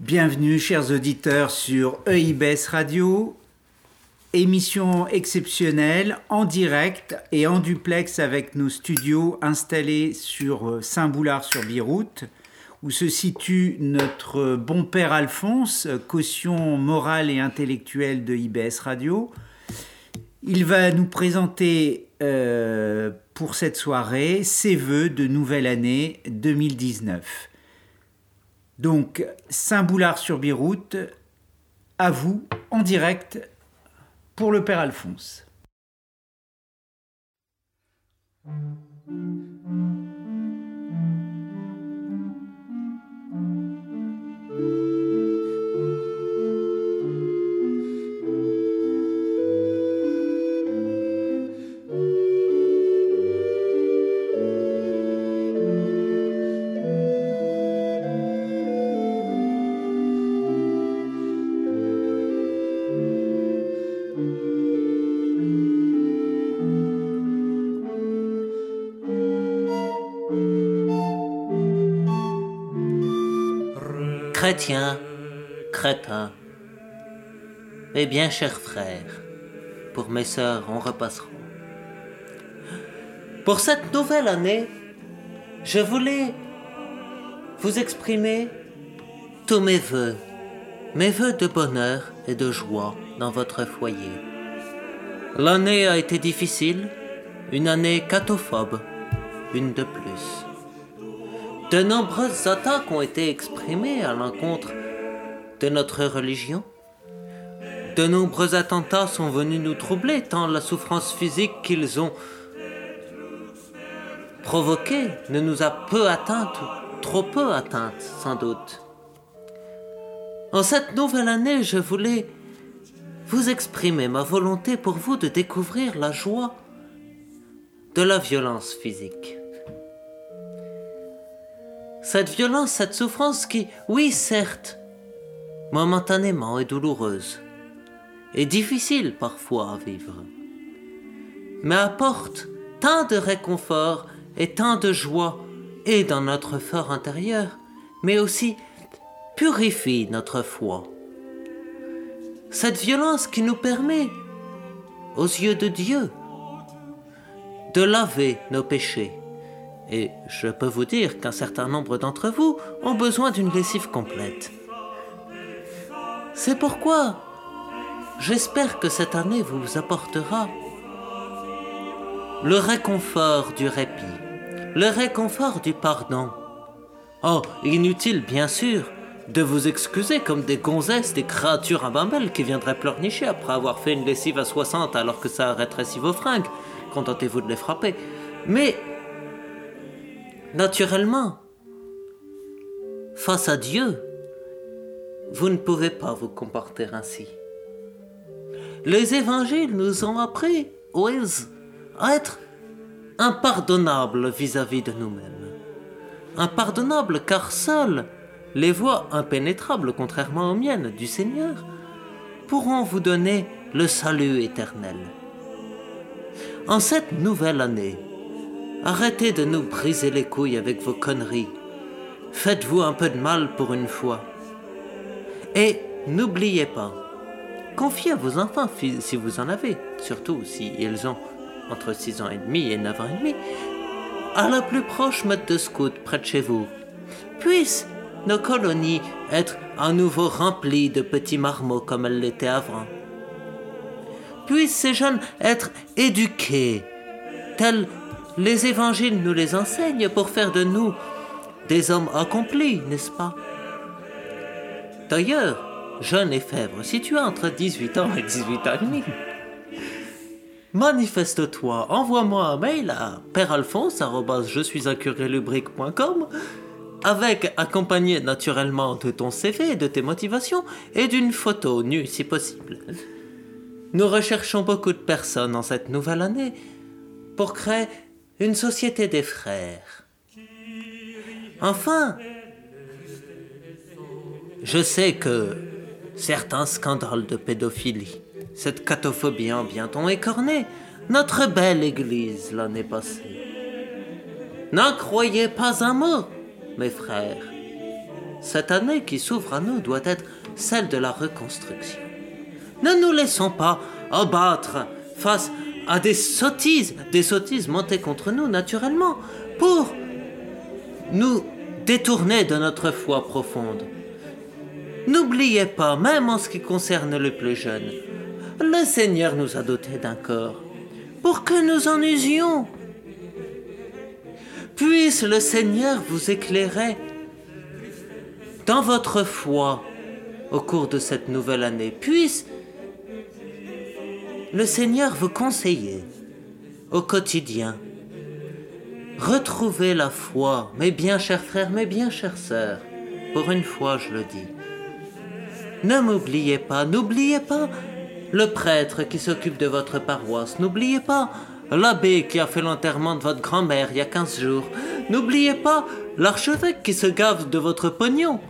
Bienvenue, chers auditeurs, sur EIBS Radio, émission exceptionnelle en direct et en duplex avec nos studios installés sur Saint-Boulard-sur-Biroute, où se situe notre bon père Alphonse, caution morale et intellectuelle de IBS Radio. Il va nous présenter euh, pour cette soirée ses voeux de nouvelle année 2019. Donc, Saint-Boulard-sur-Biroute, à vous, en direct, pour le Père Alphonse. Chrétiens, crétins, mes bien chers frères, pour mes sœurs, on repassera. Pour cette nouvelle année, je voulais vous exprimer tous mes voeux, mes voeux de bonheur et de joie dans votre foyer. L'année a été difficile, une année catophobe, une de plus. De nombreuses attaques ont été exprimées à l'encontre de notre religion. De nombreux attentats sont venus nous troubler, tant la souffrance physique qu'ils ont provoquée ne nous a peu atteintes, trop peu atteintes sans doute. En cette nouvelle année, je voulais vous exprimer ma volonté pour vous de découvrir la joie de la violence physique. Cette violence, cette souffrance qui, oui, certes, momentanément est douloureuse et difficile parfois à vivre, mais apporte tant de réconfort et tant de joie et dans notre fort intérieur, mais aussi purifie notre foi. Cette violence qui nous permet, aux yeux de Dieu, de laver nos péchés et je peux vous dire qu'un certain nombre d'entre vous ont besoin d'une lessive complète. C'est pourquoi j'espère que cette année vous apportera le réconfort du répit, le réconfort du pardon. Oh, inutile bien sûr de vous excuser comme des gonzesses, des créatures imbambelles qui viendraient pleurnicher après avoir fait une lessive à 60 alors que ça rétrécit vos fringues. Contentez-vous de les frapper. Mais Naturellement, face à Dieu, vous ne pouvez pas vous comporter ainsi. Les évangiles nous ont appris, à être impardonnables vis-à-vis de nous-mêmes. Impardonnables car seules les voies impénétrables, contrairement aux miennes, du Seigneur, pourront vous donner le salut éternel. En cette nouvelle année, Arrêtez de nous briser les couilles avec vos conneries. Faites-vous un peu de mal pour une fois. Et n'oubliez pas, confiez à vos enfants si vous en avez, surtout si ont entre 6 ans et demi et 9 ans et demi, à la plus proche maître de scout près de chez vous. Puissent nos colonies être à nouveau remplies de petits marmots comme elles l'étaient avant. Puissent ces jeunes être éduqués, tels les évangiles nous les enseignent pour faire de nous des hommes accomplis, n'est-ce pas? D'ailleurs, jeune et fèvre, si tu as entre 18 ans et 18 ans et demi, manifeste-toi, envoie-moi un mail à pèralphonse.com avec accompagné naturellement de ton CV, de tes motivations et d'une photo nue si possible. Nous recherchons beaucoup de personnes en cette nouvelle année pour créer une société des frères. Enfin, je sais que certains scandales de pédophilie, cette catophobie ambiante ont écorné notre belle Église l'année passée. N'en croyez pas un mot, mes frères. Cette année qui s'ouvre à nous doit être celle de la reconstruction. Ne nous laissons pas abattre face à des sottises, des sottises montées contre nous naturellement, pour nous détourner de notre foi profonde. N'oubliez pas, même en ce qui concerne le plus jeune, le Seigneur nous a dotés d'un corps pour que nous en usions. Puisse le Seigneur vous éclairer dans votre foi au cours de cette nouvelle année. Puisse le Seigneur vous conseiller au quotidien. Retrouvez la foi, mes bien chers frères, mes bien chères sœurs. Pour une fois, je le dis. Ne m'oubliez pas, n'oubliez pas le prêtre qui s'occupe de votre paroisse, n'oubliez pas l'abbé qui a fait l'enterrement de votre grand-mère il y a 15 jours, n'oubliez pas l'archevêque qui se gave de votre pognon.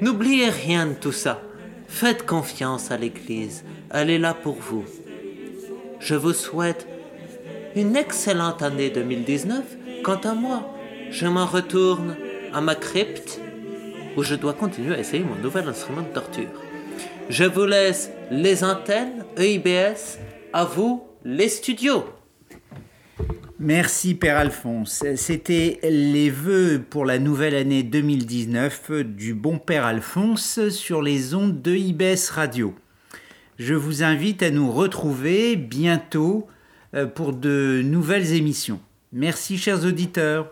N'oubliez rien de tout ça. Faites confiance à l'Église, elle est là pour vous. Je vous souhaite une excellente année 2019. Quant à moi, je m'en retourne à ma crypte où je dois continuer à essayer mon nouvel instrument de torture. Je vous laisse les antennes EIBS, à vous les studios. Merci Père Alphonse. C'était les vœux pour la nouvelle année 2019 du bon Père Alphonse sur les ondes de IBS Radio. Je vous invite à nous retrouver bientôt euh, pour de nouvelles émissions. Merci chers auditeurs.